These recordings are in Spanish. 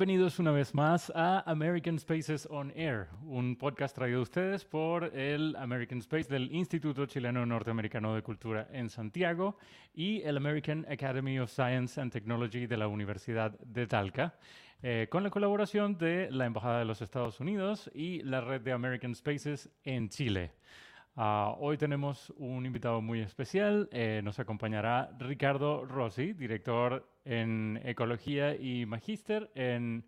Bienvenidos una vez más a American Spaces on Air, un podcast traído a ustedes por el American Space del Instituto Chileno Norteamericano de Cultura en Santiago y el American Academy of Science and Technology de la Universidad de Talca, eh, con la colaboración de la Embajada de los Estados Unidos y la red de American Spaces en Chile. Ah, hoy tenemos un invitado muy especial. Eh, nos acompañará Ricardo Rossi, director en Ecología y Magíster en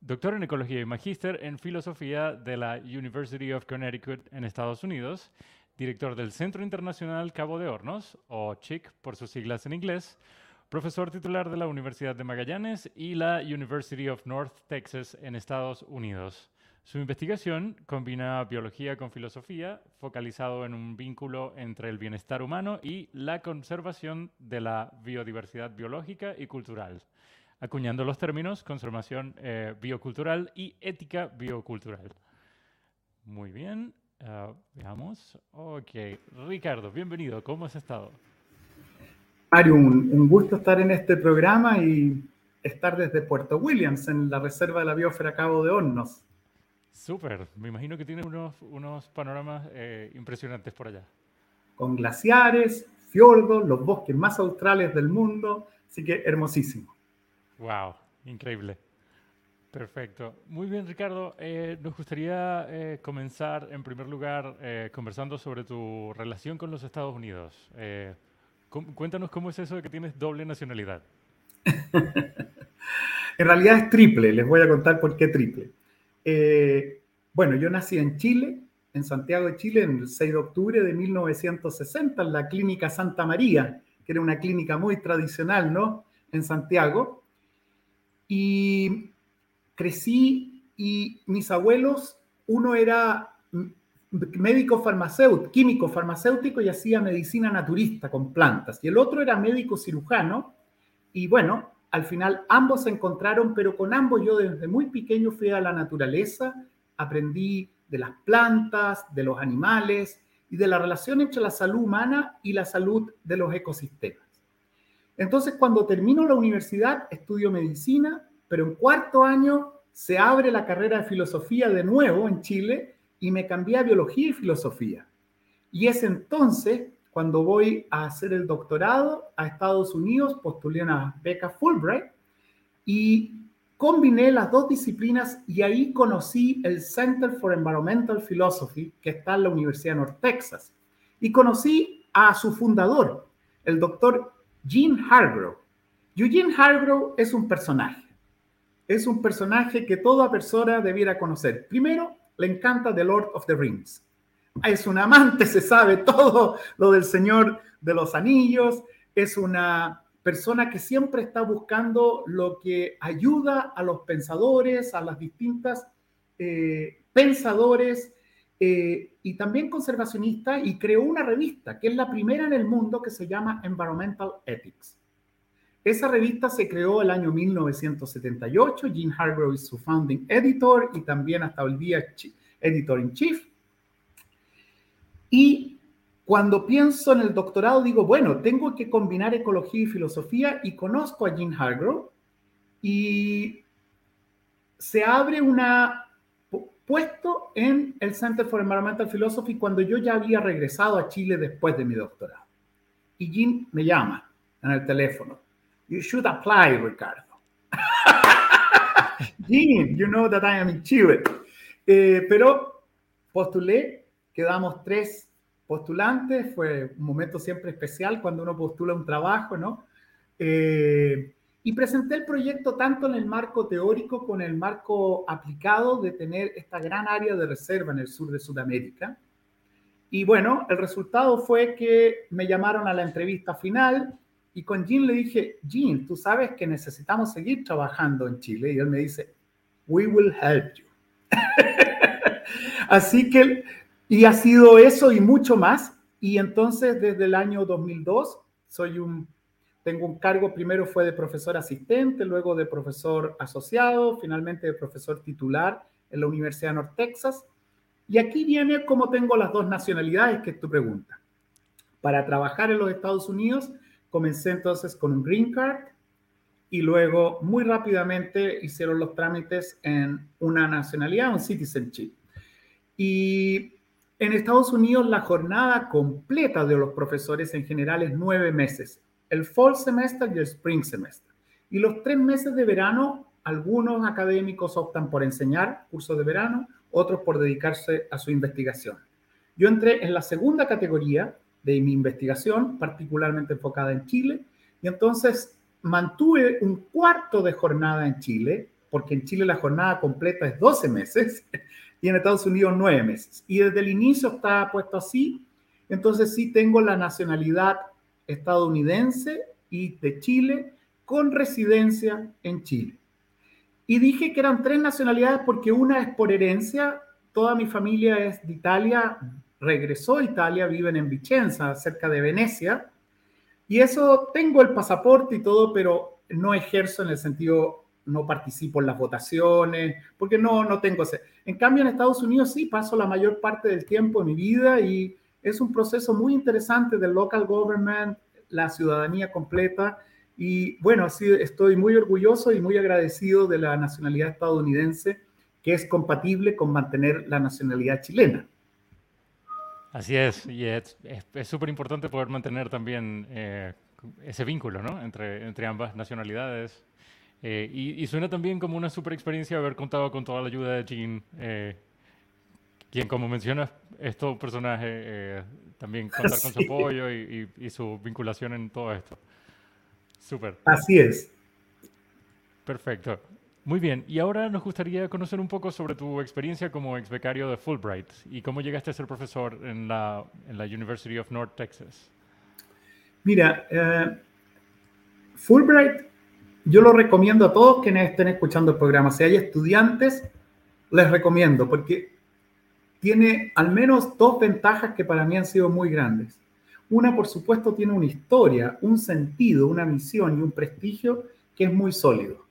doctor en Ecología y Magíster en Filosofía de la University of Connecticut en Estados Unidos, director del Centro Internacional Cabo de Hornos, o CHIC por sus siglas en inglés, profesor titular de la Universidad de Magallanes y la University of North Texas en Estados Unidos. Su investigación combina biología con filosofía, focalizado en un vínculo entre el bienestar humano y la conservación de la biodiversidad biológica y cultural, acuñando los términos conservación eh, biocultural y ética biocultural. Muy bien, ah, veamos. Ok, Ricardo, bienvenido, ¿cómo has estado? Mario, un, gusto estar en este programa y estar desde Puerto Williams, en la Reserva de la Biosfera Cabo de Hornos. Súper, me imagino que tiene unos, unos panoramas eh, impresionantes por allá. Con glaciares, fiordos, los bosques más australes del mundo, así que hermosísimo. Wow, increíble. Perfecto. Muy bien, Ricardo. Eh, nos gustaría eh, comenzar, en primer lugar, conversando sobre tu relación con los Estados Unidos. cuéntanos cómo es eso de que tienes doble nacionalidad. en realidad es triple. Les voy a contar por qué triple. Eh, bueno, yo nací en Chile, en Santiago de Chile, el 6 de octubre de 1960, en la Clínica Santa María, que era una clínica muy tradicional, ¿no? En Santiago. Y crecí y mis abuelos, uno era médico farmacéutico, químico farmacéutico y hacía medicina naturista con plantas, y el otro era médico cirujano, y bueno, al final ambos se encontraron, pero con ambos yo desde muy pequeño fui a la naturaleza, aprendí de las plantas, de los animales y de la relación entre la salud humana y la salud de los ecosistemas. Entonces, cuando termino la universidad, estudio medicina, pero en cuarto año se abre la carrera de filosofía de nuevo en Chile y me cambié a biología y filosofía. Y es entonces cuando voy a hacer el doctorado a Estados Unidos, postulé una beca Fulbright y combiné las dos disciplinas y ahí conocí el Center for Environmental Philosophy, que está en la Universidad de North Texas. Y conocí a su fundador, el doctor Gene Hargrove. Eugene Hargrove es un personaje. Es un personaje que toda persona debiera conocer. Primero, le encanta The Lord of the Rings es un amante, se sabe todo lo del Señor de los Anillos, es una persona que siempre está buscando lo que ayuda a los pensadores, a las distintas eh, pensadores eh, y también conservacionistas y creó una revista que es la primera en el mundo que se llama Environmental Ethics. Esa revista se creó el año 1978, Gene Hargrove es su founding editor y también hasta el día editor in chief. Y cuando pienso en el doctorado, digo, bueno, tengo que combinar ecología y filosofía y conozco a Jean Hargrove y se abre un puesto en el Center for Environmental Philosophy cuando yo ya había regresado a Chile después de mi doctorado. Y Jean me llama en el teléfono. You should apply, Ricardo. Jean, you know that I am in Chile. Eh, pero postulé quedamos tres postulantes, fue un momento siempre especial cuando uno postula un trabajo, ¿no? Eh, y presenté el proyecto tanto en el marco teórico como en el marco aplicado de tener esta gran área de reserva en el sur de Sudamérica. Y bueno, el resultado fue que me llamaron a la entrevista final y con Jean le dije, Jean, tú sabes que necesitamos seguir trabajando en Chile. Y él me dice, we will help you. Así que y ha sido eso y mucho más. Y entonces desde el año 2002 soy un, tengo un cargo, primero fue de profesor asistente, luego de profesor asociado, finalmente de profesor titular en la Universidad de North Texas. Y aquí viene cómo tengo las dos nacionalidades, que es tu pregunta. Para trabajar en los Estados Unidos, comencé entonces con un green card y luego muy rápidamente hicieron los trámites en una nacionalidad, un citizenship. Y en Estados Unidos la jornada completa de los profesores en general es nueve meses, el fall semester y el spring semester. Y los tres meses de verano, algunos académicos optan por enseñar cursos de verano, otros por dedicarse a su investigación. Yo entré en la segunda categoría de mi investigación, particularmente enfocada en Chile, y entonces mantuve un cuarto de jornada en Chile, porque en Chile la jornada completa es 12 meses y en Estados Unidos 9 meses. Y desde el inicio está puesto así, entonces sí tengo la nacionalidad estadounidense y de Chile con residencia en Chile. Y dije que eran tres nacionalidades porque una es por herencia, toda mi familia es de Italia, regresó a Italia, viven en Vicenza, cerca de Venecia, y eso tengo el pasaporte y todo, pero no ejerzo en el sentido, no participo en las votaciones, porque no, no tengo ese. En cambio, en Estados Unidos sí paso la mayor parte del tiempo de mi vida y es un proceso muy interesante del local government, la ciudadanía completa. Y bueno, así estoy muy orgulloso y muy agradecido de la nacionalidad estadounidense, que es compatible con mantener la nacionalidad chilena. Así es, y es súper importante poder mantener también eh, ese vínculo ¿no? entre, entre ambas nacionalidades. Eh, y, suena también como una súper experiencia haber contado con toda la ayuda de Jean, eh, quien, como mencionas, es todo un personaje, también contar con su apoyo y, y, su vinculación en todo esto. Súper. Así es. Perfecto. Muy bien, y ahora nos gustaría conocer un poco sobre tu experiencia como ex becario de Fulbright y cómo llegaste a ser profesor en la, en la University of North Texas. Mira, eh, Fulbright yo lo recomiendo a todos quienes estén escuchando el programa. Si hay estudiantes, les recomiendo porque tiene al menos dos ventajas que para mí han sido muy grandes. Una, por supuesto, tiene una historia, un sentido, una misión y un prestigio que es muy sólido.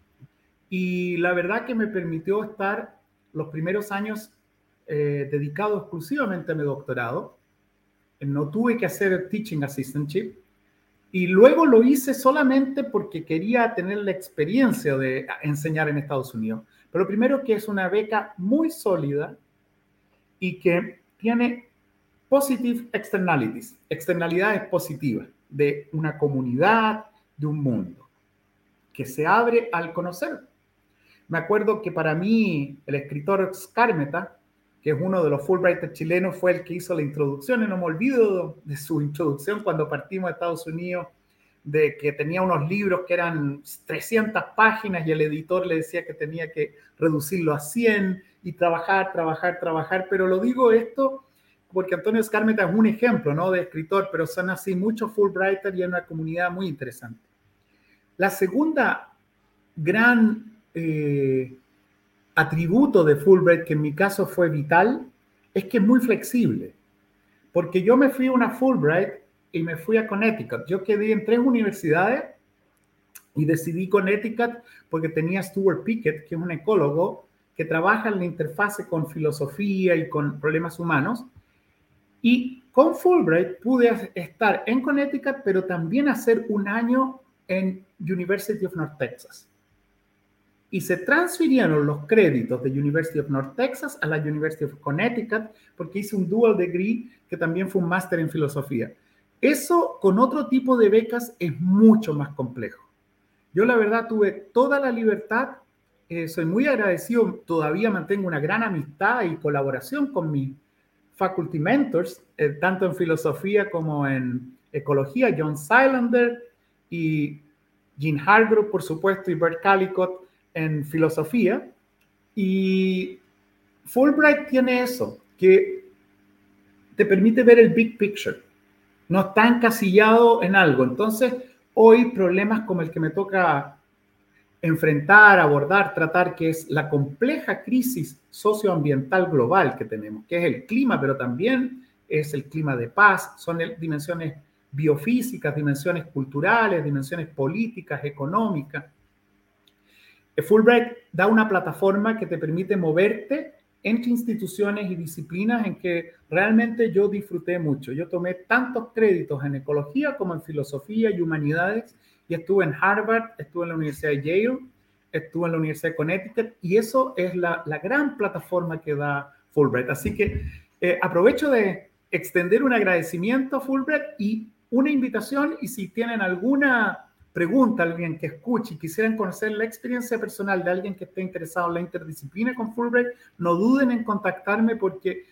Y la verdad que me permitió estar los primeros años eh, dedicado exclusivamente a mi doctorado. No tuve que hacer teaching assistantship. Y luego lo hice solamente porque quería tener la experiencia de enseñar en Estados Unidos. Pero primero que es una beca muy sólida y que tiene positive externalities, externalidades positivas de una comunidad, de un mundo, que se abre al conocer me acuerdo que para mí el escritor Scarmeta, que es uno de los Fulbright chilenos, fue el que hizo la introducción, y no me olvido de su introducción cuando partimos a Estados Unidos, de que tenía unos libros que eran 300 páginas y el editor le decía que tenía que reducirlo a 100 y trabajar, trabajar, trabajar, pero lo digo esto porque Antonio Scarmeta es un ejemplo, ¿no? De escritor, pero son así muchos Fulbrighters y es una comunidad muy interesante. La segunda gran eh, atributo de Fulbright, que en mi caso fue vital, es que es muy flexible. Porque yo me fui a una Fulbright y me fui a Connecticut. Yo quedé en tres universidades y decidí Connecticut porque tenía Stuart Pickett, que es un ecólogo que trabaja en la interfase con filosofía y con problemas humanos. Y con Fulbright pude estar en Connecticut, pero también hacer un año en University of North Texas y se transfirieron los créditos de University of North Texas a la University of Connecticut porque hice un dual degree que también fue un máster en filosofía. Eso con otro tipo de becas es mucho más complejo. Yo la verdad tuve toda la libertad, eh, soy muy agradecido, todavía mantengo una gran amistad y colaboración con mis faculty mentors, eh, tanto en filosofía como en ecología, John Silander y Jean Hargrove, por supuesto, y Bert Calicott en filosofía y Fulbright tiene eso, que te permite ver el big picture, no está encasillado en algo. Entonces, hoy problemas como el que me toca enfrentar, abordar, tratar, que es la compleja crisis socioambiental global que tenemos, que es el clima, pero también es el clima de paz, son dimensiones biofísicas, dimensiones culturales, dimensiones políticas, económicas. Fulbright da una plataforma que te permite moverte entre instituciones y disciplinas en que realmente yo disfruté mucho. Yo tomé tantos créditos en ecología como en filosofía y humanidades y estuve en Harvard, estuve en la Universidad de Yale, estuve en la Universidad de Connecticut y eso es la, gran plataforma que da Fulbright. Así que eh, aprovecho de extender un agradecimiento a Fulbright y una invitación y si tienen alguna pregunta, alguien que escuche y quisieran conocer la experiencia personal de alguien que esté interesado en la interdisciplina con Fulbright, no duden en contactarme porque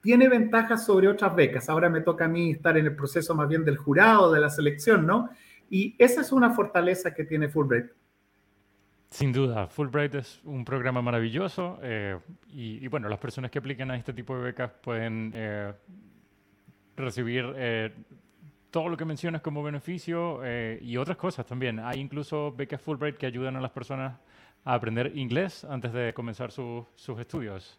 tiene ventajas sobre otras becas. Ahora me toca a mí estar en el proceso más bien del jurado, de la selección, ¿no? Y esa es una fortaleza que tiene Fulbright. Sin duda, Fulbright es un programa maravilloso eh, y, bueno, las personas que aplican a este tipo de becas pueden eh, recibir eh, todo lo que mencionas como beneficio y otras cosas también. Hay incluso becas Fulbright que ayudan a las personas a aprender inglés antes de comenzar sus estudios.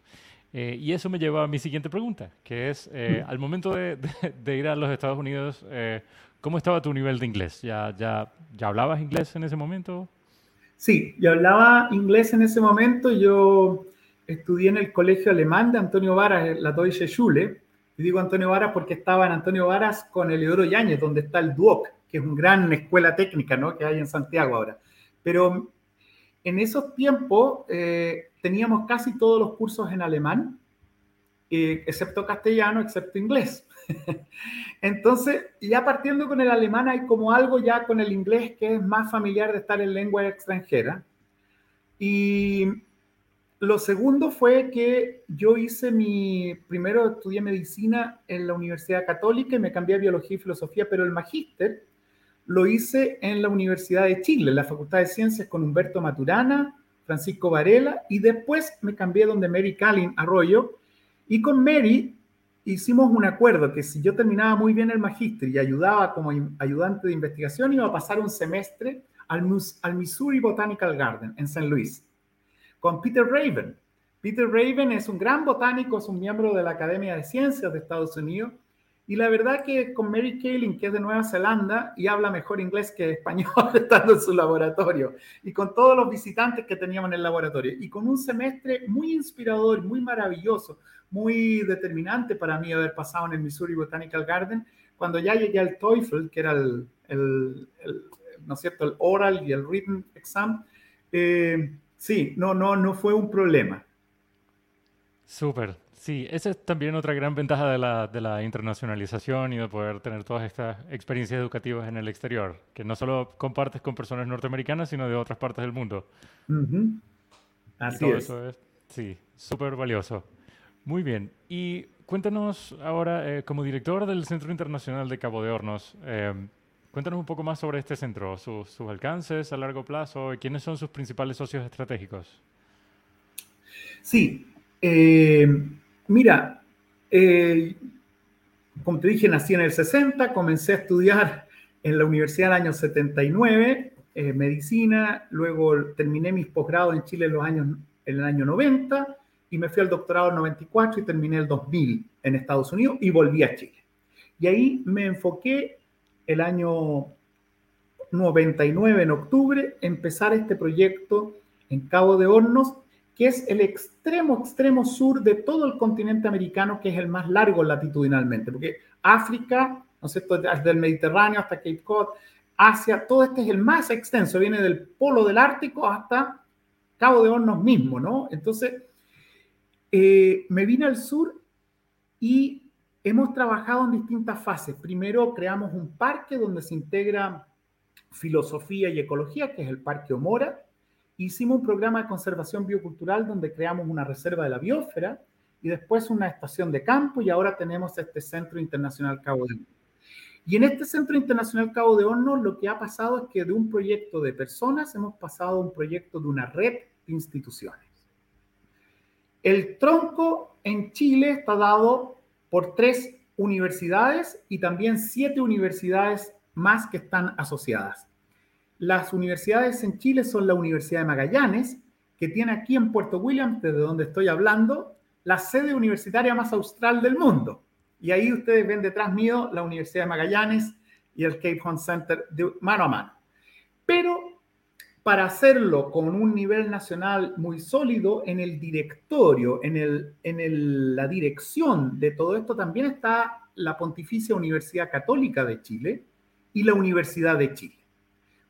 y eso me lleva a mi siguiente pregunta, que es, mm. al momento de, de, ir a los Estados Unidos, ¿cómo estaba tu nivel de inglés? ¿Ya, ya, ¿Ya hablabas inglés en ese momento? Sí, yo hablaba inglés en ese momento. Yo estudié en el colegio alemán de Antonio Varas, la Deutsche Schule. Y digo Antonio Varas porque estaba en Antonio Varas con Eleodoro Yáñez, donde está el DUOC, que es una gran escuela técnica ¿no? que hay en Santiago ahora. Pero en esos tiempos eh, teníamos casi todos los cursos en alemán, eh, excepto castellano, excepto inglés. Entonces, ya partiendo con el alemán, hay como algo ya con el inglés que es más familiar de estar en lengua extranjera. Y lo segundo fue que yo hice mi, primero estudié medicina en la Universidad Católica y me cambié a biología y filosofía, pero el magíster lo hice en la Universidad de Chile, en la Facultad de Ciencias con Humberto Maturana, Francisco Varela, y después me cambié donde Mary Callin Arroyo, y con Mary hicimos un acuerdo que si yo terminaba muy bien el magíster y ayudaba como ayudante de investigación, iba a pasar un semestre al, Missouri Botanical Garden en San Luis, con Peter Raven. Peter Raven es un gran botánico, es un miembro de la Academia de Ciencias de Estados Unidos y la verdad que con Mary Kaling, que es de Nueva Zelanda y habla mejor inglés que español estando en su laboratorio, y con todos los visitantes que teníamos en el laboratorio, y con un semestre muy inspirador, muy maravilloso, muy determinante para mí haber pasado en el Missouri Botanical Garden, cuando ya llegué al TOEFL, que era el, el, ¿no es cierto?, el oral y el written exam, eh, sí, no, no, no fue un problema. Súper, Sí, esa es también otra gran ventaja de la, de la, internacionalización y de poder tener todas estas experiencias educativas en el exterior, que no solo compartes con personas norteamericanas, sino de otras partes del mundo. Así es. Eso es. Sí, súper valioso. Muy bien. Y cuéntanos ahora, eh, como director del Centro Internacional de Cabo de Hornos, eh, cuéntanos un poco más sobre este centro, sus alcances a largo plazo y quiénes son sus principales socios estratégicos. Sí. Eh, Mira, eh, como te dije, nací en el 60, comencé a estudiar en la universidad en el año 79, eh, medicina, luego terminé mis posgrados en Chile en, los años, en el año 90 y me fui al doctorado en 94 y terminé el 2000 en Estados Unidos y volví a Chile. Y ahí me enfoqué el año 99, en octubre, empezar este proyecto en Cabo de Hornos que es el extremo, extremo sur de todo el continente americano, que es el más largo latitudinalmente, porque África, ¿no es cierto?, desde el Mediterráneo hasta Cape Cod, Asia, todo este es el más extenso, viene del polo del Ártico hasta Cabo de Hornos mismo, ¿no? Entonces, eh, me vine al sur y hemos trabajado en distintas fases. Primero creamos un parque donde se integra filosofía y ecología, que es el Parque Omora, hicimos un programa de conservación biocultural donde creamos una reserva de la biosfera y después una estación de campo y ahora tenemos este Centro Internacional Cabo de Hornos. Y en este Centro Internacional Cabo de Hornos lo que ha pasado es que de un proyecto de personas hemos pasado a un proyecto de una red de instituciones. El tronco en Chile está dado por tres universidades y también siete universidades más que están asociadas. Las universidades en Chile son la Universidad de Magallanes, que tiene aquí en Puerto Williams, desde donde estoy hablando, la sede universitaria más austral del mundo. Y ahí ustedes ven detrás mío la Universidad de Magallanes y el Cape Horn Center de mano a mano. Pero para hacerlo con un nivel nacional muy sólido, en el directorio, en, el, en la dirección de todo esto también está la Pontificia Universidad Católica de Chile y la Universidad de Chile.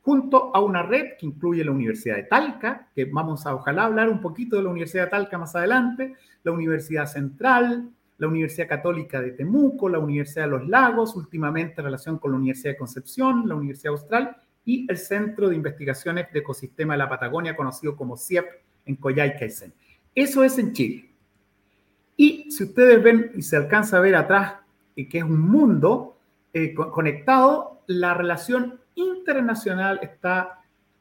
junto a una red que incluye la Universidad de Talca, que vamos a ojalá hablar un poquito de la Universidad de Talca más adelante, la Universidad Central, la Universidad Católica de Temuco, la Universidad de los Lagos, últimamente en relación con la Universidad de Concepción, la Universidad Austral y el Centro de Investigaciones de Ecosistema de la Patagonia, conocido como CIEP en Coyhaique. Eso es en Chile. Y si ustedes ven y se alcanza a ver atrás, eh, que es un mundo eh, conectado, la relación internacional está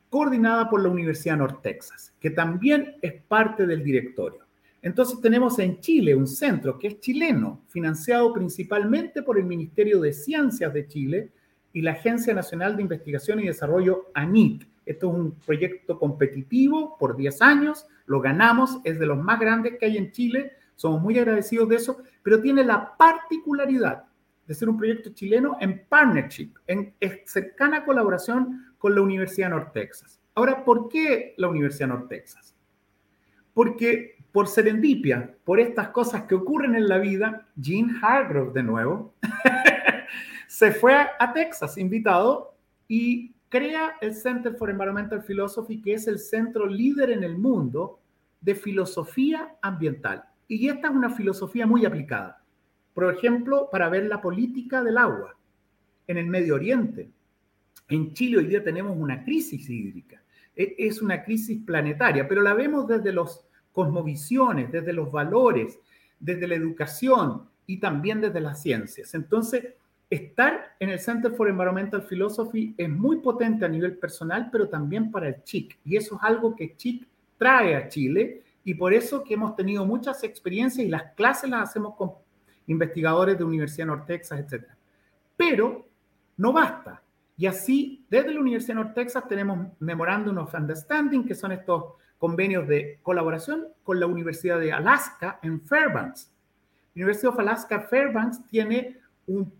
coordinada por la Universidad North Texas, que también es parte del directorio. Entonces tenemos en Chile un centro que es chileno, financiado principalmente por el Ministerio de Ciencias de Chile y la Agencia Nacional de Investigación y Desarrollo ANIT. Esto es un proyecto competitivo por 10 años, lo ganamos, es de los más grandes que hay en Chile, somos muy agradecidos de eso, pero tiene la particularidad de ser un proyecto chileno en partnership, en cercana colaboración con la Universidad North Texas. Ahora, ¿por qué la Universidad North Texas? Porque por serendipia, por estas cosas que ocurren en la vida, Gene Hargrove de nuevo se fue a Texas invitado y crea el Center for Environmental Philosophy, que es el centro líder en el mundo de filosofía ambiental. Y esta es una filosofía muy aplicada por ejemplo, para ver la política del agua en el Medio Oriente. En Chile hoy día tenemos una crisis hídrica. E, es una crisis planetaria, pero la vemos desde los cosmovisiones, desde los valores, desde la educación y también desde las ciencias. Entonces, estar en el Center for Environmental Philosophy es muy potente a nivel personal, pero también para el CHIC. Y eso es algo que CHIC trae a Chile y por eso que hemos tenido muchas experiencias y las clases las hacemos con investigadores de Universidad North Texas, etc. Pero no basta. Y así, desde la Universidad North Texas tenemos Memorandum of Understanding, que son estos convenios de colaboración con la Universidad de Alaska en Fairbanks. La Universidad of Alaska Fairbanks tiene un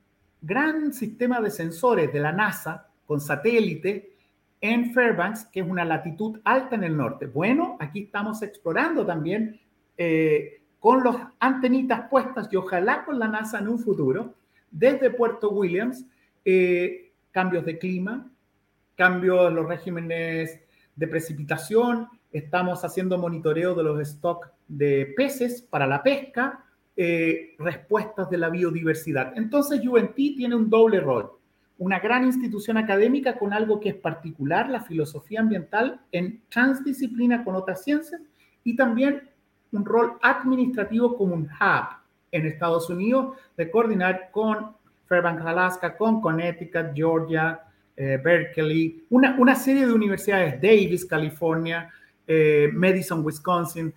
gran sistema de sensores de la NASA con satélite en Fairbanks, que es una latitud alta en el norte. Bueno, aquí estamos explorando también eh, con las antenitas puestas y ojalá con la NASA en un futuro, desde Puerto Williams, eh, cambios de clima, cambios en los regímenes de precipitación, estamos haciendo monitoreo de los stocks de peces para la pesca, eh, respuestas de la biodiversidad. Entonces UNT tiene un doble rol, una gran institución académica con algo que es particular, la filosofía ambiental en transdisciplina con otras ciencias, y también un rol administrativo como un hub en Estados Unidos de coordinar con Fairbanks, Alaska, con Connecticut, Georgia, eh, Berkeley, una, una, serie de universidades, Davis, California, eh, Madison, Wisconsin.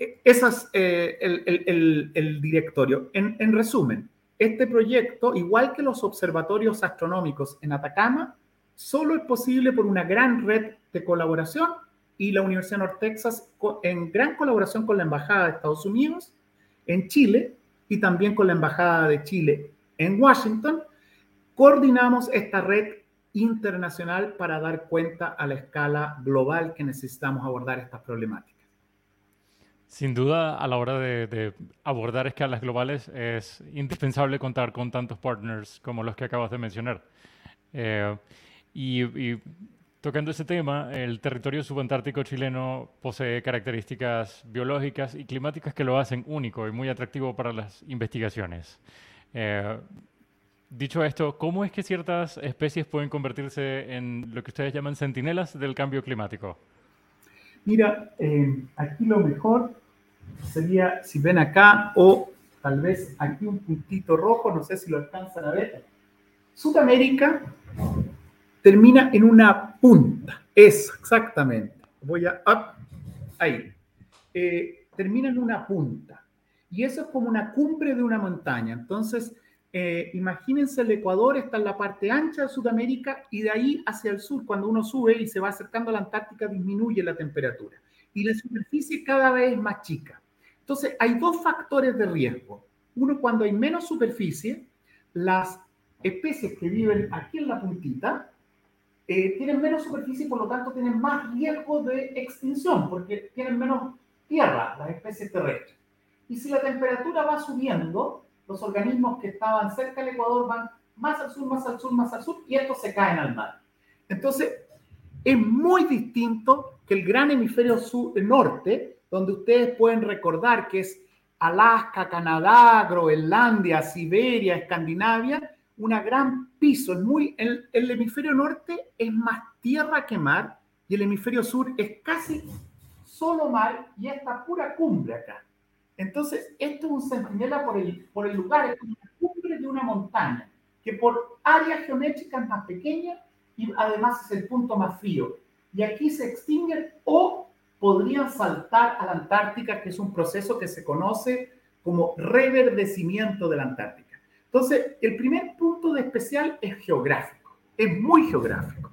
Ese es eh, el, el, directorio. En, en resumen, este proyecto, igual que los observatorios astronómicos en Atacama, solo es posible por una gran red de colaboración y la Universidad de North Texas, en gran colaboración con la Embajada de Estados Unidos en Chile y también con la Embajada de Chile en Washington, coordinamos esta red internacional para dar cuenta a la escala global que necesitamos abordar estas problemáticas. Sin duda, a la hora de, abordar escalas globales es indispensable contar con tantos partners como los que acabas de mencionar. Eh, y, Tocando ese tema, el territorio subantártico chileno posee características biológicas y climáticas que lo hacen único y muy atractivo para las investigaciones. Eh, dicho esto, ¿cómo es que ciertas especies pueden convertirse en lo que ustedes llaman centinelas del cambio climático? Mira, eh, aquí lo mejor sería, si ven acá, o tal vez aquí un puntito rojo, no sé si lo alcanzan a ver. Sudamérica termina en una punta. Eso, exactamente. Voy a... ahí. Eh, termina en una punta. Y eso es como una cumbre de una montaña. Entonces, eh, imagínense el Ecuador está en la parte ancha de Sudamérica y de ahí hacia el sur, cuando uno sube y se va acercando a la Antártica, disminuye la temperatura. Y la superficie cada vez es más chica. Entonces, hay dos factores de riesgo. Uno, cuando hay menos superficie, las especies que viven aquí en la puntita eh, tienen menos superficie y por lo tanto tienen más riesgo de extinción porque tienen menos tierra, las especies terrestres. Y si la temperatura va subiendo, los organismos que estaban cerca del Ecuador van más al sur, más al sur, más al sur, y estos se caen al mar. Entonces, es muy distinto que el gran hemisferio sur, norte, donde ustedes pueden recordar que es Alaska, Canadá, Groenlandia, Siberia, Escandinavia, una gran piso. Es muy, el, el hemisferio norte es más tierra que mar y el hemisferio sur es casi solo mar y esta pura cumbre acá. Entonces, esto es un señala por el, por el lugar, es una cumbre de una montaña, que por área geométrica es más pequeña y además es el punto más frío. Y aquí se extinguen o podrían saltar a la Antártica, que es un proceso que se conoce como reverdecimiento de la Antártica. Entonces, el primer punto de especial es geográfico, es muy geográfico.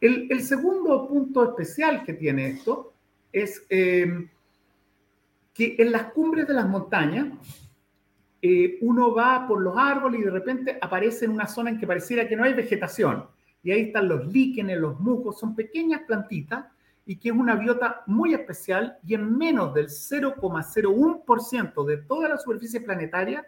El, el segundo punto especial que tiene esto es eh, que en las cumbres de las montañas eh, uno va por los árboles y de repente aparece en una zona en que pareciera que no hay vegetación. Y ahí están los líquenes, los musgos, son pequeñas plantitas y que es una biota muy especial y en menos del 0,01% de toda la superficie planetaria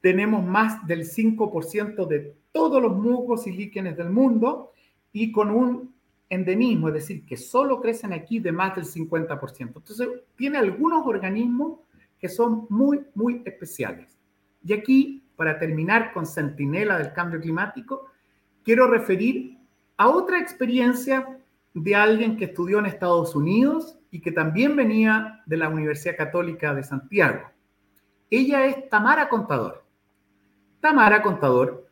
tenemos más del 5% de todos los musgos y líquenes del mundo y con un endemismo, es decir, que solo crecen aquí de más del 50%. Entonces, tiene algunos organismos que son muy, muy especiales. Y aquí, para terminar con Centinela del Cambio Climático, quiero referir a otra experiencia de alguien que estudió en Estados Unidos y que también venía de la Universidad Católica de Santiago. Ella es Tamara Contador. Tamara Contador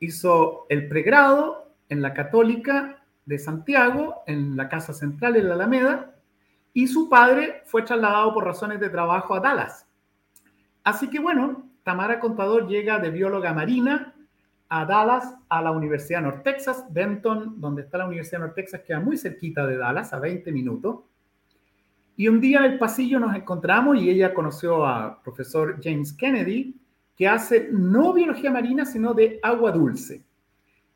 hizo el pregrado en la Católica de Santiago, en la Casa Central, en la Alameda, y su padre fue trasladado por razones de trabajo a Dallas. Así que bueno, Tamara Contador llega de bióloga marina a Dallas, a la Universidad North Texas, Benton, donde está la Universidad North Texas, queda muy cerquita de Dallas, a 20 minutos. Y un día en el pasillo nos encontramos y ella conoció a profesor James Kennedy, que hace no biología marina, sino de agua dulce.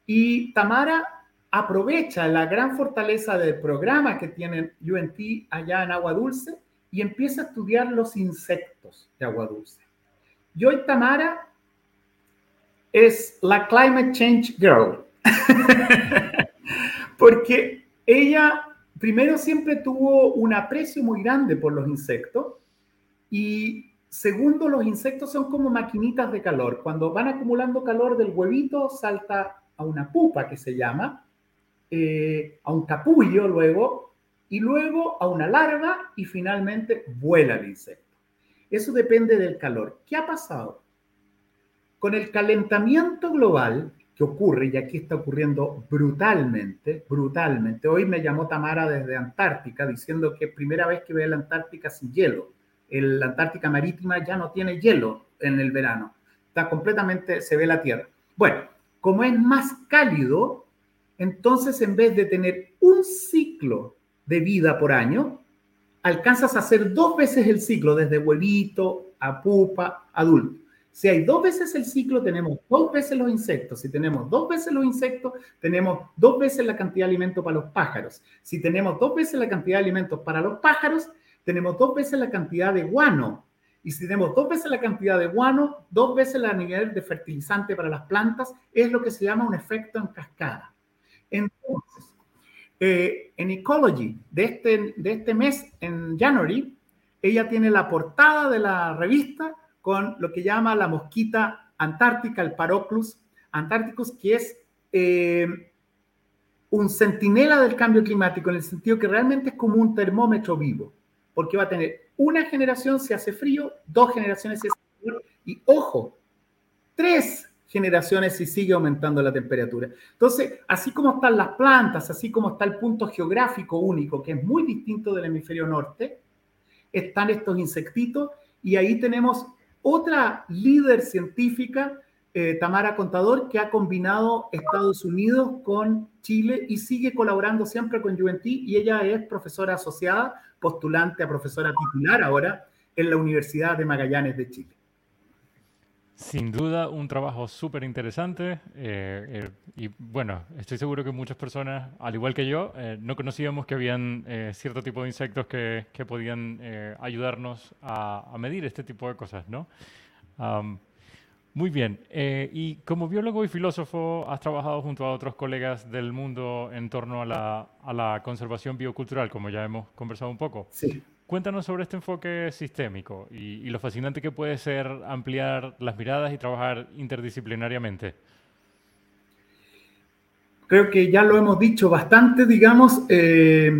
Y Tamara aprovecha la gran fortaleza del programa que tiene UNT allá en Agua Dulce y empieza a estudiar los insectos de Agua Dulce. Y hoy Tamara es la Climate Change Girl, porque ella primero siempre tuvo un aprecio muy grande por los insectos y segundo, los insectos son como maquinitas de calor. Cuando van acumulando calor del huevito, salta a una pupa que se llama, eh, a un capullo luego, y luego a una larva y finalmente vuela el insecto. Eso depende del calor. ¿Qué ha pasado? Con el calentamiento global que ocurre, y aquí está ocurriendo brutalmente, brutalmente. Hoy me llamó Tamara desde Antártica diciendo que primera vez que ve la Antártica sin hielo. la Antártica marítima ya no tiene hielo en el verano. Está completamente, se ve la Tierra. Bueno, como es más cálido, entonces en vez de tener un ciclo de vida por año, alcanzas a hacer dos veces el ciclo, desde huevito a pupa, adulto. Si hay dos veces el ciclo, tenemos dos veces los insectos. Si tenemos dos veces los insectos, tenemos dos veces la cantidad de alimento para los pájaros. Si tenemos dos veces la cantidad de alimentos para los pájaros, tenemos dos veces la cantidad de guano. Y si tenemos dos veces la cantidad de guano, dos veces la nivel de fertilizante para las plantas, es lo que se llama un efecto en cascada. Entonces, eh, en Ecology de este, de este mes, en January, ella tiene la portada de la revista con lo que llama la mosquita antártica, el Paroclus antárticus, que es eh, un centinela del cambio climático, en el sentido que realmente es como un termómetro vivo, porque va a tener una generación si hace frío, dos generaciones si hace frío, y ojo, tres generaciones y sigue aumentando la temperatura. Entonces, así como están las plantas, así como está el punto geográfico único, que es muy distinto del hemisferio norte, están estos insectitos y ahí tenemos otra líder científica, eh, Tamara Contador, que ha combinado Estados Unidos con Chile y sigue colaborando siempre con UNT y ella es profesora asociada, postulante a profesora titular ahora en la Universidad de Magallanes de Chile. Sin duda, un trabajo súper interesante eh, eh, y bueno, estoy seguro que muchas personas, al igual que yo, eh, no conocíamos que habían cierto tipo de insectos que, que podían ayudarnos a, medir este tipo de cosas, ¿no? Muy bien. Y como biólogo y filósofo, has trabajado junto a otros colegas del mundo en torno a la, a la conservación biocultural, como ya hemos conversado un poco. Sí. Cuéntanos sobre este enfoque sistémico y, lo fascinante que puede ser ampliar las miradas y trabajar interdisciplinariamente. Creo que ya lo hemos dicho bastante, digamos, eh,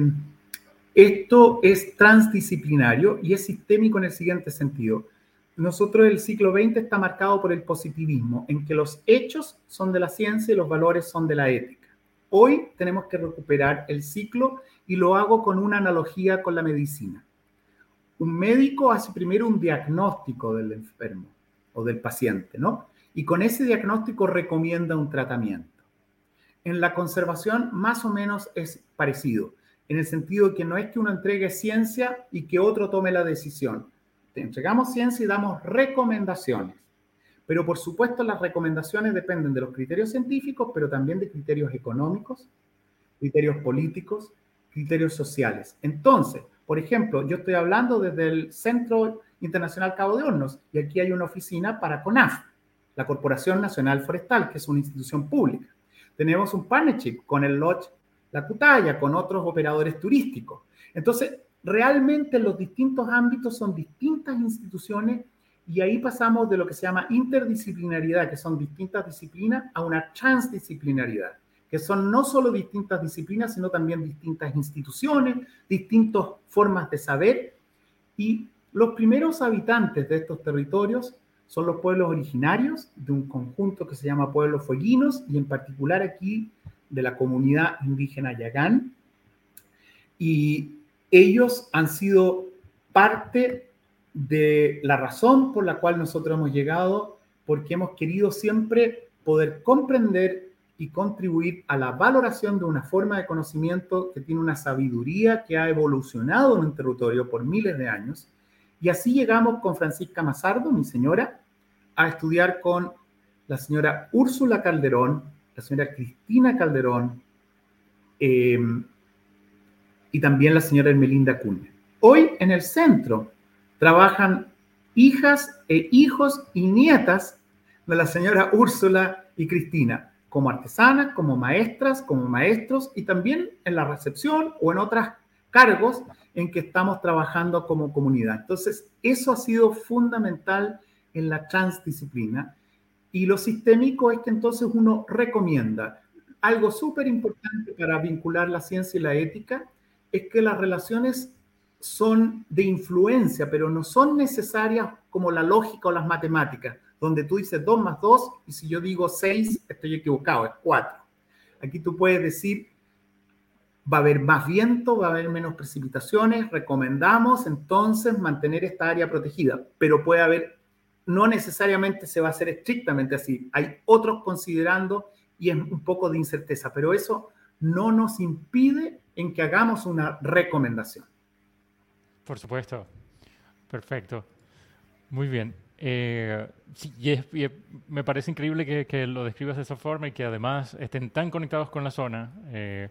esto es transdisciplinario y es sistémico en el siguiente sentido. Nosotros el siglo XX está marcado por el positivismo, en que los hechos son de la ciencia y los valores son de la ética. Hoy tenemos que recuperar el ciclo y lo hago con una analogía con la medicina un médico hace primero un diagnóstico del enfermo o del paciente, ¿no? Y con ese diagnóstico recomienda un tratamiento. En la conservación más o menos es parecido, en el sentido de que no es que uno entregue ciencia y que otro tome la decisión. Te entregamos ciencia y damos recomendaciones. Pero por supuesto las recomendaciones dependen de los criterios científicos, pero también de criterios económicos, criterios políticos, criterios sociales. Entonces, por ejemplo, yo estoy hablando desde el Centro Internacional Cabo de Hornos y aquí hay una oficina para CONAF, la Corporación Nacional Forestal, que es una institución pública. Tenemos un partnership con el Lodge La Cutaya, con otros operadores turísticos. Entonces, realmente los distintos ámbitos son distintas instituciones y ahí pasamos de lo que se llama interdisciplinariedad, que son distintas disciplinas, a una transdisciplinaridad que son no solo distintas disciplinas, sino también distintas instituciones, distintas formas de saber. Y los primeros habitantes de estos territorios son los pueblos originarios de un conjunto que se llama pueblos fueguinos y en particular aquí de la comunidad indígena Yagán. Y ellos han sido parte de la razón por la cual nosotros hemos llegado, porque hemos querido siempre poder comprender y contribuir a la valoración de una forma de conocimiento que tiene una sabiduría que ha evolucionado en un territorio por miles de años. Y así llegamos con Francisca Mazardo, mi señora, a estudiar con la señora Úrsula Calderón, la señora Cristina Calderón eh, y también la señora Ermelinda Cunha. Hoy en el centro trabajan hijas e hijos y nietas de la señora Úrsula y Cristina como artesanas, como maestras, como maestros y también en la recepción o en otros cargos en que estamos trabajando como comunidad. Entonces, eso ha sido fundamental en la transdisciplina y lo sistémico es que entonces uno recomienda algo súper importante para vincular la ciencia y la ética es que las relaciones son de influencia, pero no son necesarias como la lógica o las matemáticas donde tú dices 2 más 2 y si yo digo 6, estoy equivocado, es 4. Aquí tú puedes decir, va a haber más viento, va a haber menos precipitaciones, recomendamos entonces mantener esta área protegida, pero puede haber, no necesariamente se va a hacer estrictamente así, hay otros considerando y es un poco de incerteza, pero eso no nos impide en que hagamos una recomendación. Por supuesto. Perfecto. Muy bien. Eh, sí, y, me parece increíble que, lo describas de esa forma y que además estén tan conectados con la zona. Eh,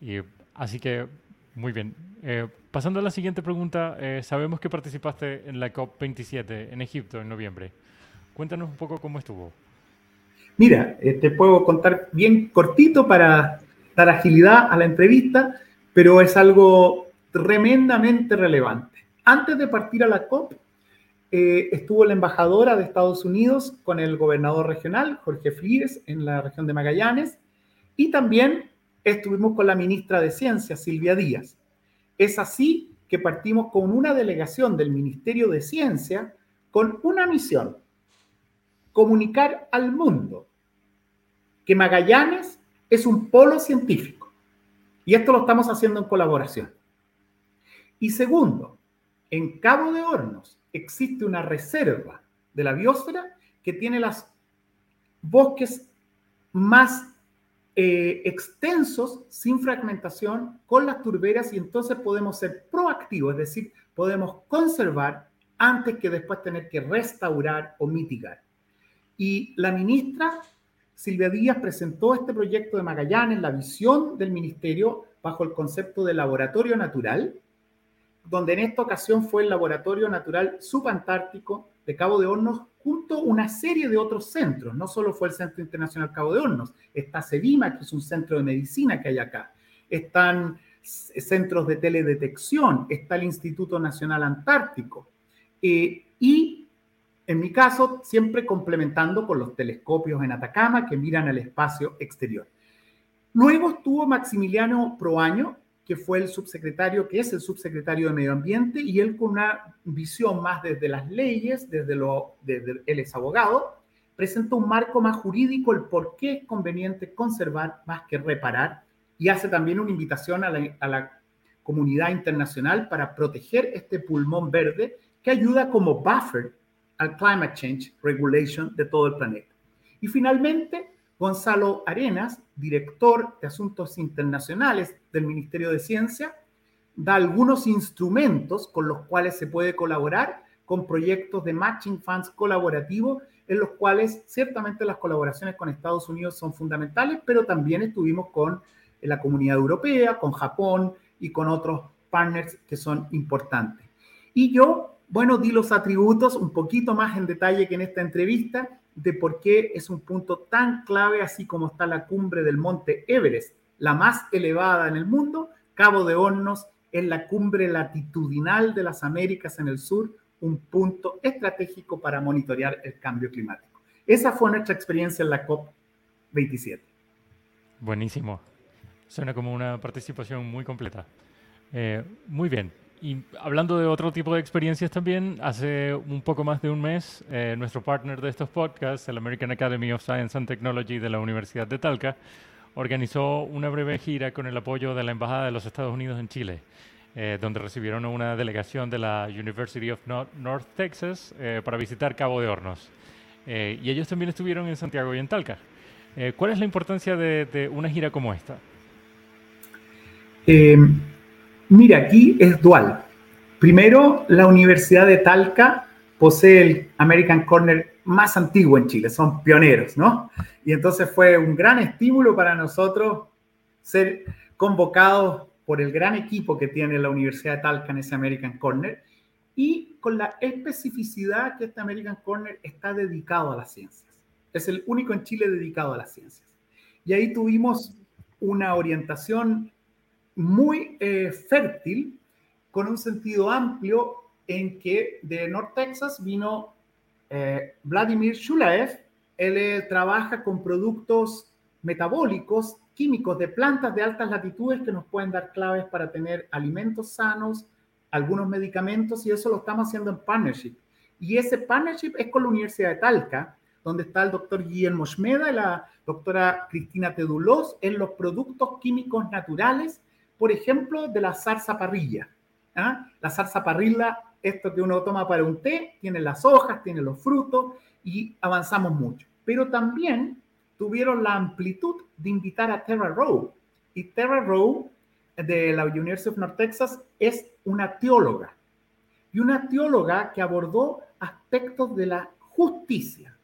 y, así que, muy bien. Eh, pasando a la siguiente pregunta, sabemos que participaste en la COP27 en Egipto en noviembre. Cuéntanos un poco cómo estuvo. Mira, te puedo contar bien cortito para dar agilidad a la entrevista, pero es algo tremendamente relevante. Antes de partir a la COP, eh, estuvo la embajadora de Estados Unidos con el gobernador regional, Jorge Flores, en la región de Magallanes, y también estuvimos con la ministra de Ciencia, Silvia Díaz. Es así que partimos con una delegación del Ministerio de Ciencia con una misión, comunicar al mundo que Magallanes es un polo científico. Y esto lo estamos haciendo en colaboración. Y segundo, en Cabo de Hornos existe una reserva de la biosfera que tiene los bosques más eh, extensos, sin fragmentación, con las turberas y entonces podemos ser proactivos, es decir, podemos conservar antes que después tener que restaurar o mitigar. Y la ministra Silvia Díaz presentó este proyecto de Magallanes, la visión del ministerio bajo el concepto de laboratorio natural, donde en esta ocasión fue el Laboratorio Natural Subantártico de Cabo de Hornos junto a una serie de otros centros. No solo fue el Centro Internacional Cabo de Hornos, está CEVIMA, que es un centro de medicina que hay acá. Están centros de teledetección, está el Instituto Nacional Antártico. Eh, y en mi caso, siempre complementando con los telescopios en Atacama que miran al espacio exterior. Luego estuvo Maximiliano Proaño, que fue el subsecretario, que es el subsecretario de Medio Ambiente, y él con una visión más desde las leyes, desde lo, desde, él es abogado, presenta un marco más jurídico, el por qué es conveniente conservar más que reparar, y hace también una invitación a la, a la comunidad internacional para proteger este pulmón verde que ayuda como buffer al climate change regulation de todo el planeta. Y finalmente, Gonzalo Arenas, director de Asuntos Internacionales del Ministerio de Ciencia, da algunos instrumentos con los cuales se puede colaborar con proyectos de matching funds colaborativos, en los cuales ciertamente las colaboraciones con Estados Unidos son fundamentales, pero también estuvimos con la comunidad europea, con Japón y con otros partners que son importantes. Y yo, bueno, di los atributos un poquito más en detalle que en esta entrevista de por qué es un punto tan clave, así como está la cumbre del monte Everest, la más elevada en el mundo, Cabo de Hornos es la cumbre latitudinal de las Américas en el sur, un punto estratégico para monitorear el cambio climático. Esa fue nuestra experiencia en la COP27. Buenísimo. Suena como una participación muy completa. Eh, muy bien. Y hablando de otro tipo de experiencias también, hace un poco más de un mes, eh, nuestro partner de estos podcasts, el American Academy of Science and Technology de la Universidad de Talca, organizó una breve gira con el apoyo de la Embajada de los Estados Unidos en Chile, eh, donde recibieron una delegación de la University of North Texas eh, para visitar Cabo de Hornos. y ellos también estuvieron en Santiago y en Talca. ¿Cuál es la importancia de, de una gira como esta? Mira, aquí es dual. Primero, la Universidad de Talca posee el American Corner más antiguo en Chile, son pioneros, ¿no? Y entonces fue un gran estímulo para nosotros ser convocados por el gran equipo que tiene la Universidad de Talca en ese American Corner y con la especificidad que este American Corner está dedicado a las ciencias. Es el único en Chile dedicado a las ciencias. Y ahí tuvimos una orientación muy eh, fértil, con un sentido amplio en que de North Texas vino eh, Vladimir Shulaev. Él eh, trabaja con productos metabólicos, químicos de plantas de altas latitudes que nos pueden dar claves para tener alimentos sanos, algunos medicamentos, y eso lo estamos haciendo en partnership. Y ese partnership es con la Universidad de Talca, donde está el doctor Guillermo Schmeda y la doctora Cristina Tedulos en los productos químicos naturales por ejemplo, de la zarzaparrilla. ¿ah? La zarzaparrilla, esto que uno toma para un té, tiene las hojas, tiene los frutos y avanzamos mucho. Pero también tuvieron la amplitud de invitar a Terra Rowe. Y Terra Rowe, de la University of North Texas, es una teóloga. Y una teóloga que abordó aspectos de la justicia.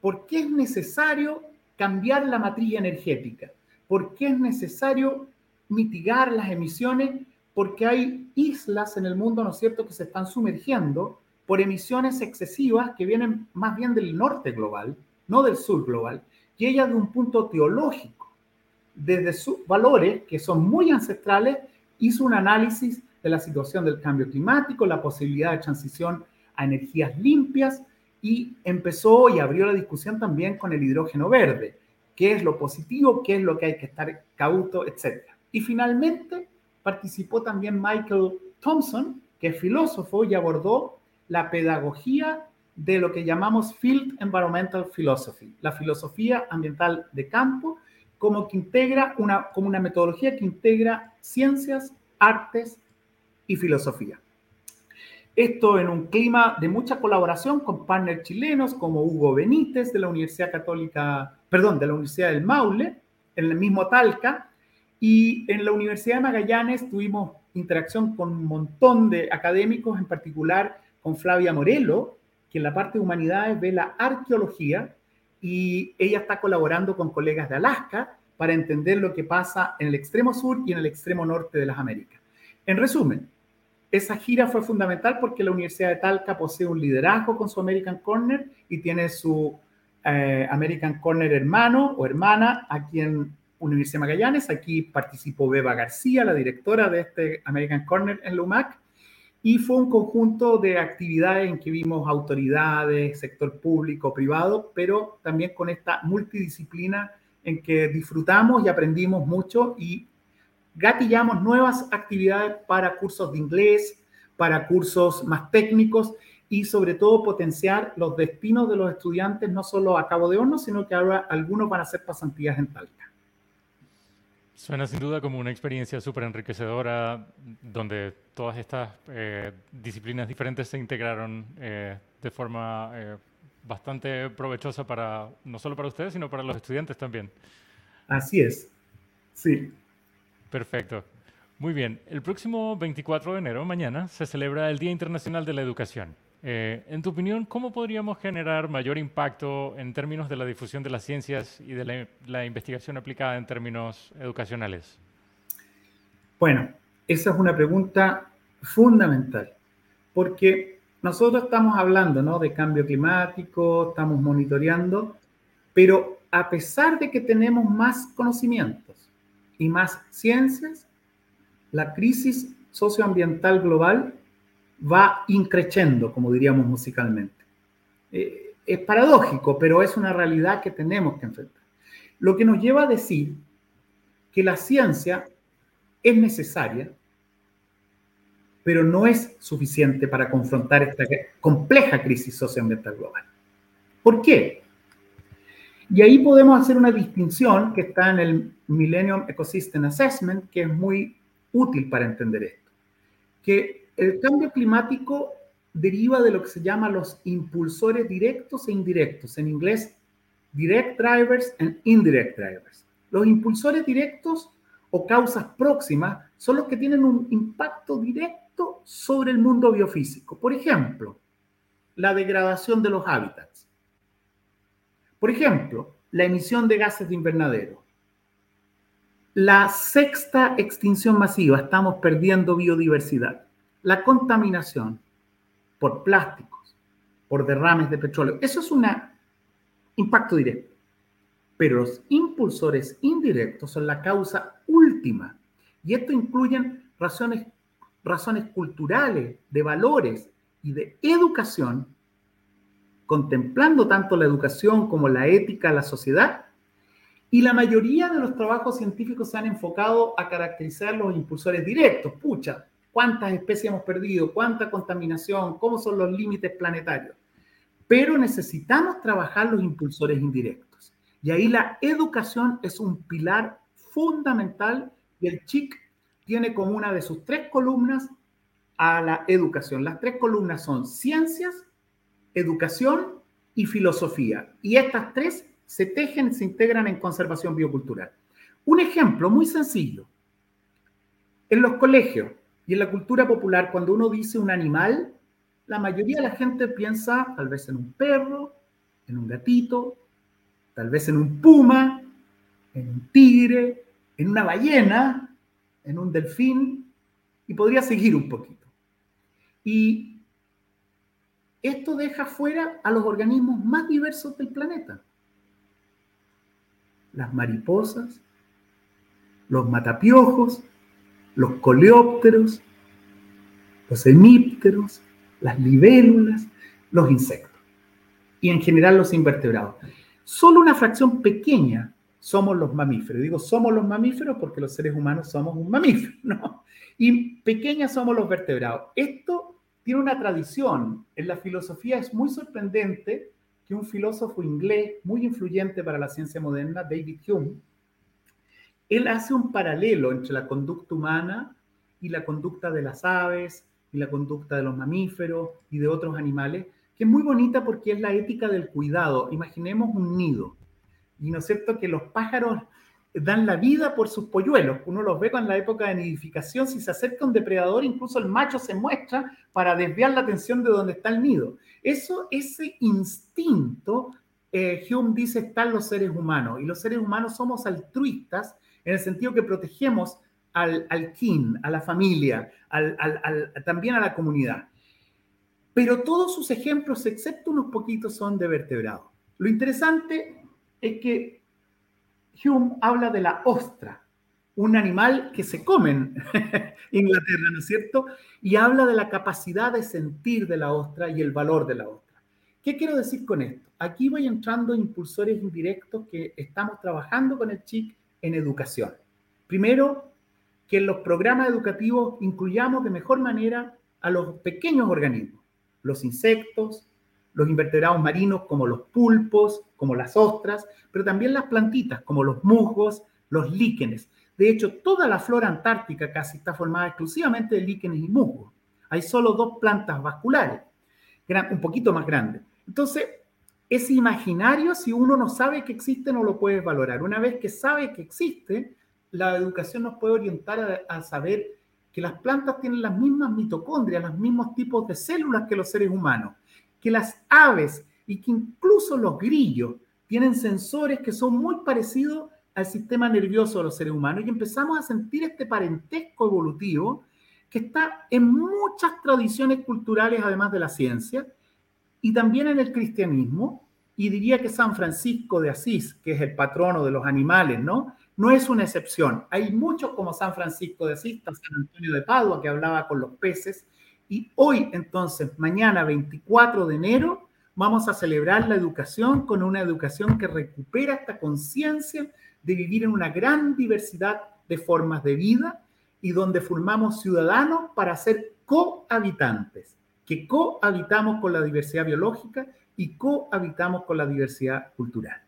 ¿Por qué es necesario cambiar la matriz energética? ¿Por qué es necesario mitigar las emisiones porque hay islas en el mundo, ¿no es cierto?, que se están sumergiendo por emisiones excesivas que vienen más bien del norte global, no del sur global, y ella de un punto teológico, desde sus valores, que son muy ancestrales, hizo un análisis de la situación del cambio climático, la posibilidad de transición a energías limpias, y empezó y abrió la discusión también con el hidrógeno verde, qué es lo positivo, qué es lo que hay que estar cauto, etcétera. Y finalmente participó también Michael Thompson, que es filósofo y abordó la pedagogía de lo que llamamos Field Environmental Philosophy, la filosofía ambiental de campo, como que integra una, como una metodología que integra ciencias, artes y filosofía. Esto en un clima de mucha colaboración con partners chilenos como Hugo Benítez de la Universidad Católica, perdón, de la Universidad del Maule, en el mismo Talca, y en la Universidad de Magallanes tuvimos interacción con un montón de académicos, en particular con Flavia Morello, que en la parte de humanidades ve la arqueología y ella está colaborando con colegas de Alaska para entender lo que pasa en el extremo sur y en el extremo norte de las Américas. En resumen, esa gira fue fundamental porque la Universidad de Talca posee un liderazgo con su American Corner y tiene su eh, American Corner hermano o hermana aquí en Universidad Magallanes. Aquí participó Beba García, la directora de este American Corner en LUMAC. Y fue un conjunto de actividades en que vimos autoridades, sector público, privado, pero también con esta multidisciplina en que disfrutamos y aprendimos mucho y gatillamos nuevas actividades para cursos de inglés, para cursos más técnicos y sobre todo potenciar los destinos de los estudiantes, no solo a Cabo de Horno, sino que ahora algunos van a hacer pasantías en Talca. Suena sin duda como una experiencia súper enriquecedora donde todas estas eh, disciplinas diferentes se integraron eh, de forma eh, bastante provechosa para, no solo para ustedes, sino para los estudiantes también. Así es, sí. Perfecto. Muy bien. El próximo 24 de enero, mañana, se celebra el Día Internacional de la Educación. Eh, en tu opinión, ¿cómo podríamos generar mayor impacto en términos de la difusión de las ciencias y de la, investigación aplicada en términos educacionales? Bueno, esa es una pregunta fundamental, porque nosotros estamos hablando ¿no? de cambio climático, estamos monitoreando, pero a pesar de que tenemos más conocimientos y más ciencias, la crisis socioambiental global va increciendo, como diríamos musicalmente. Eh, es paradójico, pero es una realidad que tenemos que enfrentar. Lo que nos lleva a decir que la ciencia es necesaria, pero no es suficiente para confrontar esta compleja crisis socioambiental global. ¿Por qué? Y ahí podemos hacer una distinción que está en el Millennium Ecosystem Assessment, que es muy útil para entender esto. Que el cambio climático deriva de lo que se llama los impulsores directos e indirectos. En inglés, direct drivers and indirect drivers. Los impulsores directos o causas próximas son los que tienen un impacto directo sobre el mundo biofísico. Por ejemplo, la degradación de los hábitats. Por ejemplo, la emisión de gases de invernadero. La sexta extinción masiva, estamos perdiendo biodiversidad la contaminación por plásticos, por derrames de petróleo, eso es un impacto directo. Pero los impulsores indirectos son la causa última. Y esto incluyen razones, razones culturales, de valores y de educación, contemplando tanto la educación como la ética, la sociedad. Y la mayoría de los trabajos científicos se han enfocado a caracterizar los impulsores directos. Pucha, cuántas especies hemos perdido, cuánta contaminación, cómo son los límites planetarios. Pero necesitamos trabajar los impulsores indirectos. Y ahí la educación es un pilar fundamental y el CHIC tiene como una de sus tres columnas a la educación. Las tres columnas son ciencias, educación y filosofía. Y estas tres se tejen, se integran en conservación biocultural. Un ejemplo muy sencillo. En los colegios, y en la cultura popular, cuando uno dice un animal, la mayoría de la gente piensa tal vez en un perro, en un gatito, tal vez en un puma, en un tigre, en una ballena, en un delfín, y podría seguir un poquito. Y esto deja fuera a los organismos más diversos del planeta. Las mariposas, los matapiojos, los coleópteros, los hemípteros, las libélulas, los insectos y en general los invertebrados. Solo una fracción pequeña somos los mamíferos. Digo somos los mamíferos porque los seres humanos somos un mamífero. Y pequeñas somos los vertebrados. Esto tiene una tradición. En la filosofía es muy sorprendente que un filósofo inglés muy influyente para la ciencia moderna, David Hume, él hace un paralelo entre la conducta humana y la conducta de las aves y la conducta de los mamíferos y de otros animales, que es muy bonita porque es la ética del cuidado. Imaginemos un nido. Y no es cierto que los pájaros dan la vida por sus polluelos. Uno los ve con la época de nidificación. Si se acerca un depredador, incluso el macho se muestra para desviar la atención de donde está el nido. Eso, ese instinto, eh, Hume dice, están los seres humanos. Y los seres humanos somos altruistas en el sentido que protegemos al, al kin, a la familia, también a la comunidad. Pero todos sus ejemplos, excepto unos poquitos, son de vertebrados. Lo interesante es que Hume habla de la ostra, un animal que se come en Inglaterra, ¿no es cierto? Y habla de la capacidad de sentir de la ostra y el valor de la ostra. ¿Qué quiero decir con esto? Aquí voy entrando impulsores indirectos que estamos trabajando con el CHIC en educación. Primero, que en los programas educativos incluyamos de mejor manera a los pequeños organismos, los insectos, los invertebrados marinos como los pulpos, como las ostras, pero también las plantitas como los musgos, los líquenes. De hecho, toda la flora antártica casi está formada exclusivamente de líquenes y musgos. Hay solo dos plantas vasculares, un poquito más grandes. Entonces, ese imaginario, si uno no sabe que existe, no lo puedes valorar. Una vez que sabe que existe, la educación nos puede orientar a, a saber que las plantas tienen las mismas mitocondrias, los mismos tipos de células que los seres humanos, que las aves y que incluso los grillos tienen sensores que son muy parecidos al sistema nervioso de los seres humanos y empezamos a sentir este parentesco evolutivo que está en muchas tradiciones culturales, además de la ciencia, y también en el cristianismo, y diría que San Francisco de Asís, que es el patrono de los animales, ¿no? No es una excepción. Hay muchos como San Francisco de Asís, San Antonio de Padua, que hablaba con los peces, y hoy, entonces, mañana 24 de enero, vamos a celebrar la educación con una educación que recupera esta conciencia de vivir en una gran diversidad de formas de vida y donde formamos ciudadanos para ser cohabitantes, que cohabitamos con la diversidad biológica y cohabitamos con la diversidad cultural.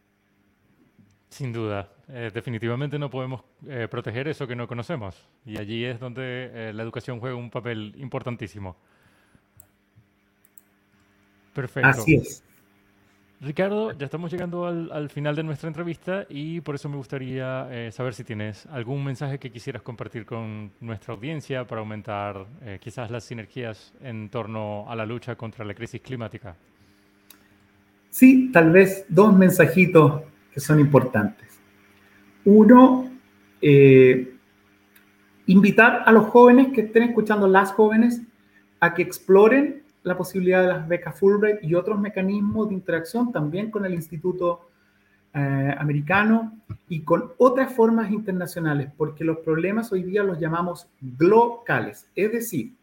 Sin duda, eh, definitivamente no podemos eh, proteger eso que no conocemos y allí es donde eh, la educación juega un papel importantísimo. Perfecto. Así es. Ricardo, ya estamos llegando al, final de nuestra entrevista y por eso me gustaría eh, saber si tienes algún mensaje que quisieras compartir con nuestra audiencia para aumentar eh, quizás las sinergias en torno a la lucha contra la crisis climática. Sí, tal vez dos mensajitos que son importantes. Uno, eh, invitar a los jóvenes que estén escuchando, las jóvenes, a que exploren la posibilidad de las becas Fulbright y otros mecanismos de interacción también con el Instituto eh, Americano y con otras formas internacionales, porque los problemas hoy día los llamamos locales, es decir,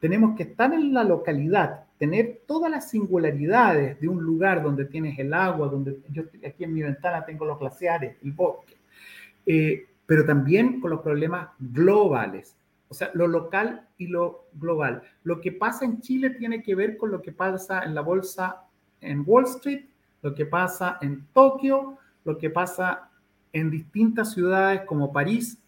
tenemos que estar en la localidad, tener todas las singularidades de un lugar donde tienes el agua, donde yo aquí en mi ventana tengo los glaciares, el bosque, eh, pero también con los problemas globales. O sea, lo local y lo global. Lo que pasa en Chile tiene que ver con lo que pasa en la bolsa en Wall Street, lo que pasa en Tokio, lo que pasa en distintas ciudades como París,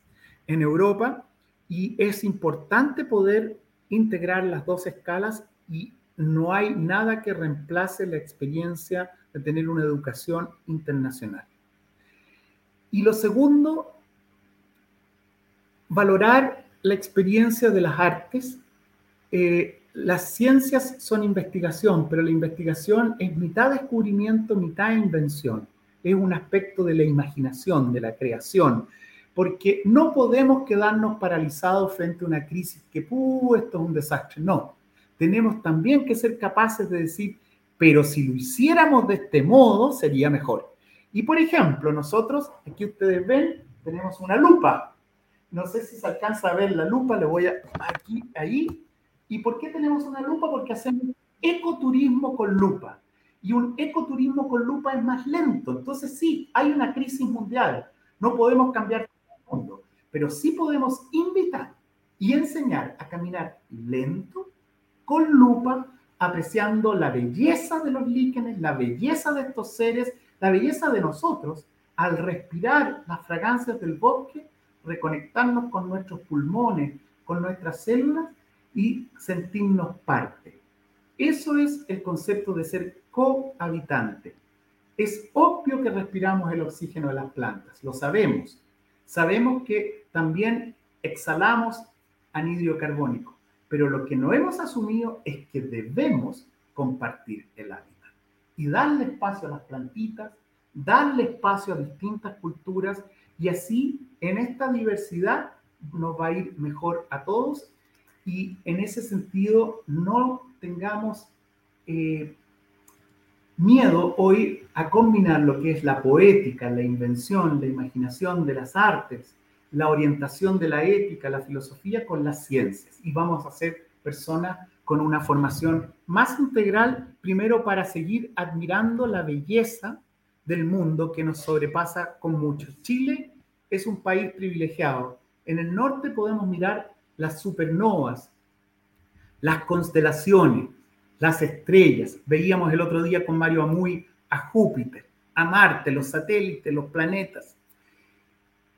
en Europa, y es importante poder integrar las dos escalas y no hay nada que reemplace la experiencia de tener una educación internacional. Y lo segundo, valorar la experiencia de las artes. Eh, las ciencias son investigación, pero la investigación es mitad descubrimiento, mitad invención. Es un aspecto de la imaginación, de la creación, porque no podemos quedarnos paralizados frente a una crisis que, ¡uh, esto es un desastre! No, tenemos también que ser capaces de decir, pero si lo hiciéramos de este modo, sería mejor. Y por ejemplo, nosotros, aquí ustedes ven, tenemos una lupa. No sé si se alcanza a ver la lupa, le voy a aquí, ahí. ¿Y por qué tenemos una lupa? Porque hacemos ecoturismo con lupa. Y un ecoturismo con lupa es más lento. Entonces sí, hay una crisis mundial. No podemos cambiar el mundo, pero sí podemos invitar y enseñar a caminar lento, con lupa, apreciando la belleza de los líquenes, la belleza de estos seres, la belleza de nosotros, al respirar las fragancias del bosque reconectarnos con nuestros pulmones, con nuestras células y sentirnos parte. Eso es el concepto de ser cohabitante. Es obvio que respiramos el oxígeno de las plantas, lo sabemos. Sabemos que también exhalamos anhídrido carbónico, pero lo que no hemos asumido es que debemos compartir el hábitat y darle espacio a las plantitas, darle espacio a distintas culturas y así, en esta diversidad, nos va a ir mejor a todos y en ese sentido no tengamos eh, miedo hoy a combinar lo que es la poética, la invención, la imaginación de las artes, la orientación de la ética, la filosofía con las ciencias. Y vamos a ser personas con una formación más integral, primero para seguir admirando la belleza del mundo que nos sobrepasa con muchos. Chile es un país privilegiado. En el norte podemos mirar las supernovas, las constelaciones, las estrellas. Veíamos el otro día con Mario Amuy a Júpiter, a Marte, los satélites, los planetas.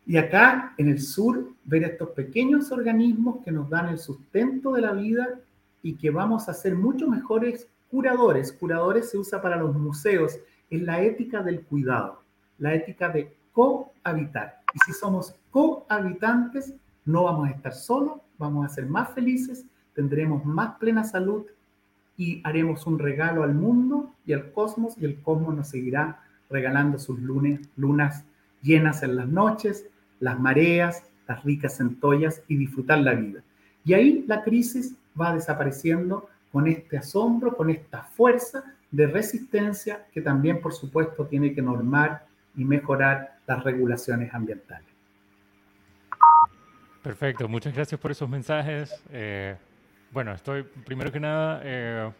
Y acá en el sur, ver estos pequeños organismos que nos dan el sustento de la vida y que vamos a ser mucho mejores curadores. Curadores se usa para los museos, es la ética del cuidado, la ética de cohabitar. Y si somos cohabitantes, no vamos a estar solos, vamos a ser más felices, tendremos más plena salud y haremos un regalo al mundo y al cosmos y el cosmos nos seguirá regalando sus lunes, lunas llenas en las noches, las mareas, las ricas centollas y disfrutar la vida. Y ahí la crisis va desapareciendo con este asombro, con esta fuerza de resistencia que también, por supuesto, tiene que normar y mejorar las regulaciones ambientales. Perfecto, muchas gracias por esos mensajes. Eh, bueno, estoy primero que nada eh,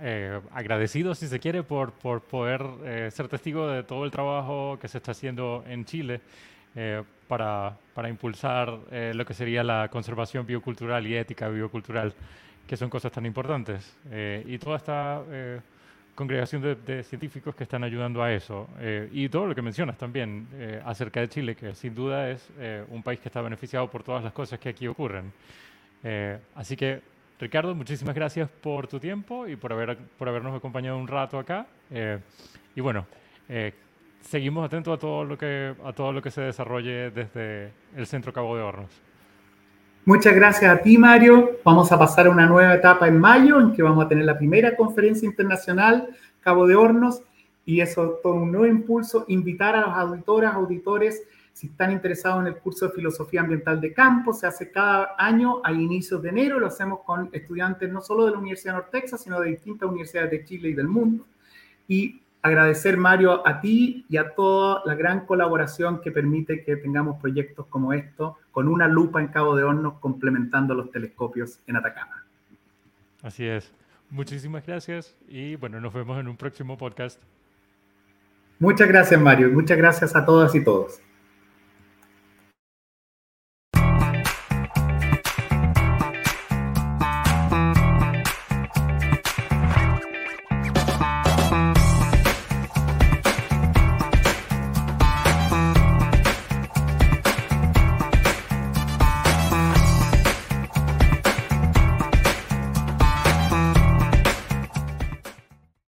eh, agradecido, si se quiere, por, por poder ser testigo de todo el trabajo que se está haciendo en Chile para, para, impulsar lo que sería la conservación biocultural y ética biocultural, que son cosas tan importantes. y toda esta congregación de, de, científicos que están ayudando a eso. y todo lo que mencionas también acerca de Chile, que sin duda es un país que está beneficiado por todas las cosas que aquí ocurren. Eh, así que, Ricardo, muchísimas gracias por tu tiempo y por, haber, por habernos acompañado un rato acá. Eh, y bueno, eh, seguimos atentos a todo, lo que, a todo lo que se desarrolle desde el Centro Cabo de Hornos. Muchas gracias a ti, Mario. Vamos a pasar a una nueva etapa en mayo, en que vamos a tener la primera conferencia internacional Cabo de Hornos, y eso todo un nuevo impulso, invitar a los auditoras, auditores, si están interesados en el curso de Filosofía Ambiental de Campo, se hace cada año a inicios de enero, lo hacemos con estudiantes no solo de la Universidad de North Texas, sino de distintas universidades de Chile y del mundo. Y agradecer, Mario, a ti y a toda la gran colaboración que permite que tengamos proyectos como estos, con una lupa en Cabo de Hornos, complementando los telescopios en Atacama. Así es. Muchísimas gracias y bueno, nos vemos en un próximo podcast. Muchas gracias, Mario. Muchas gracias a todas y todos.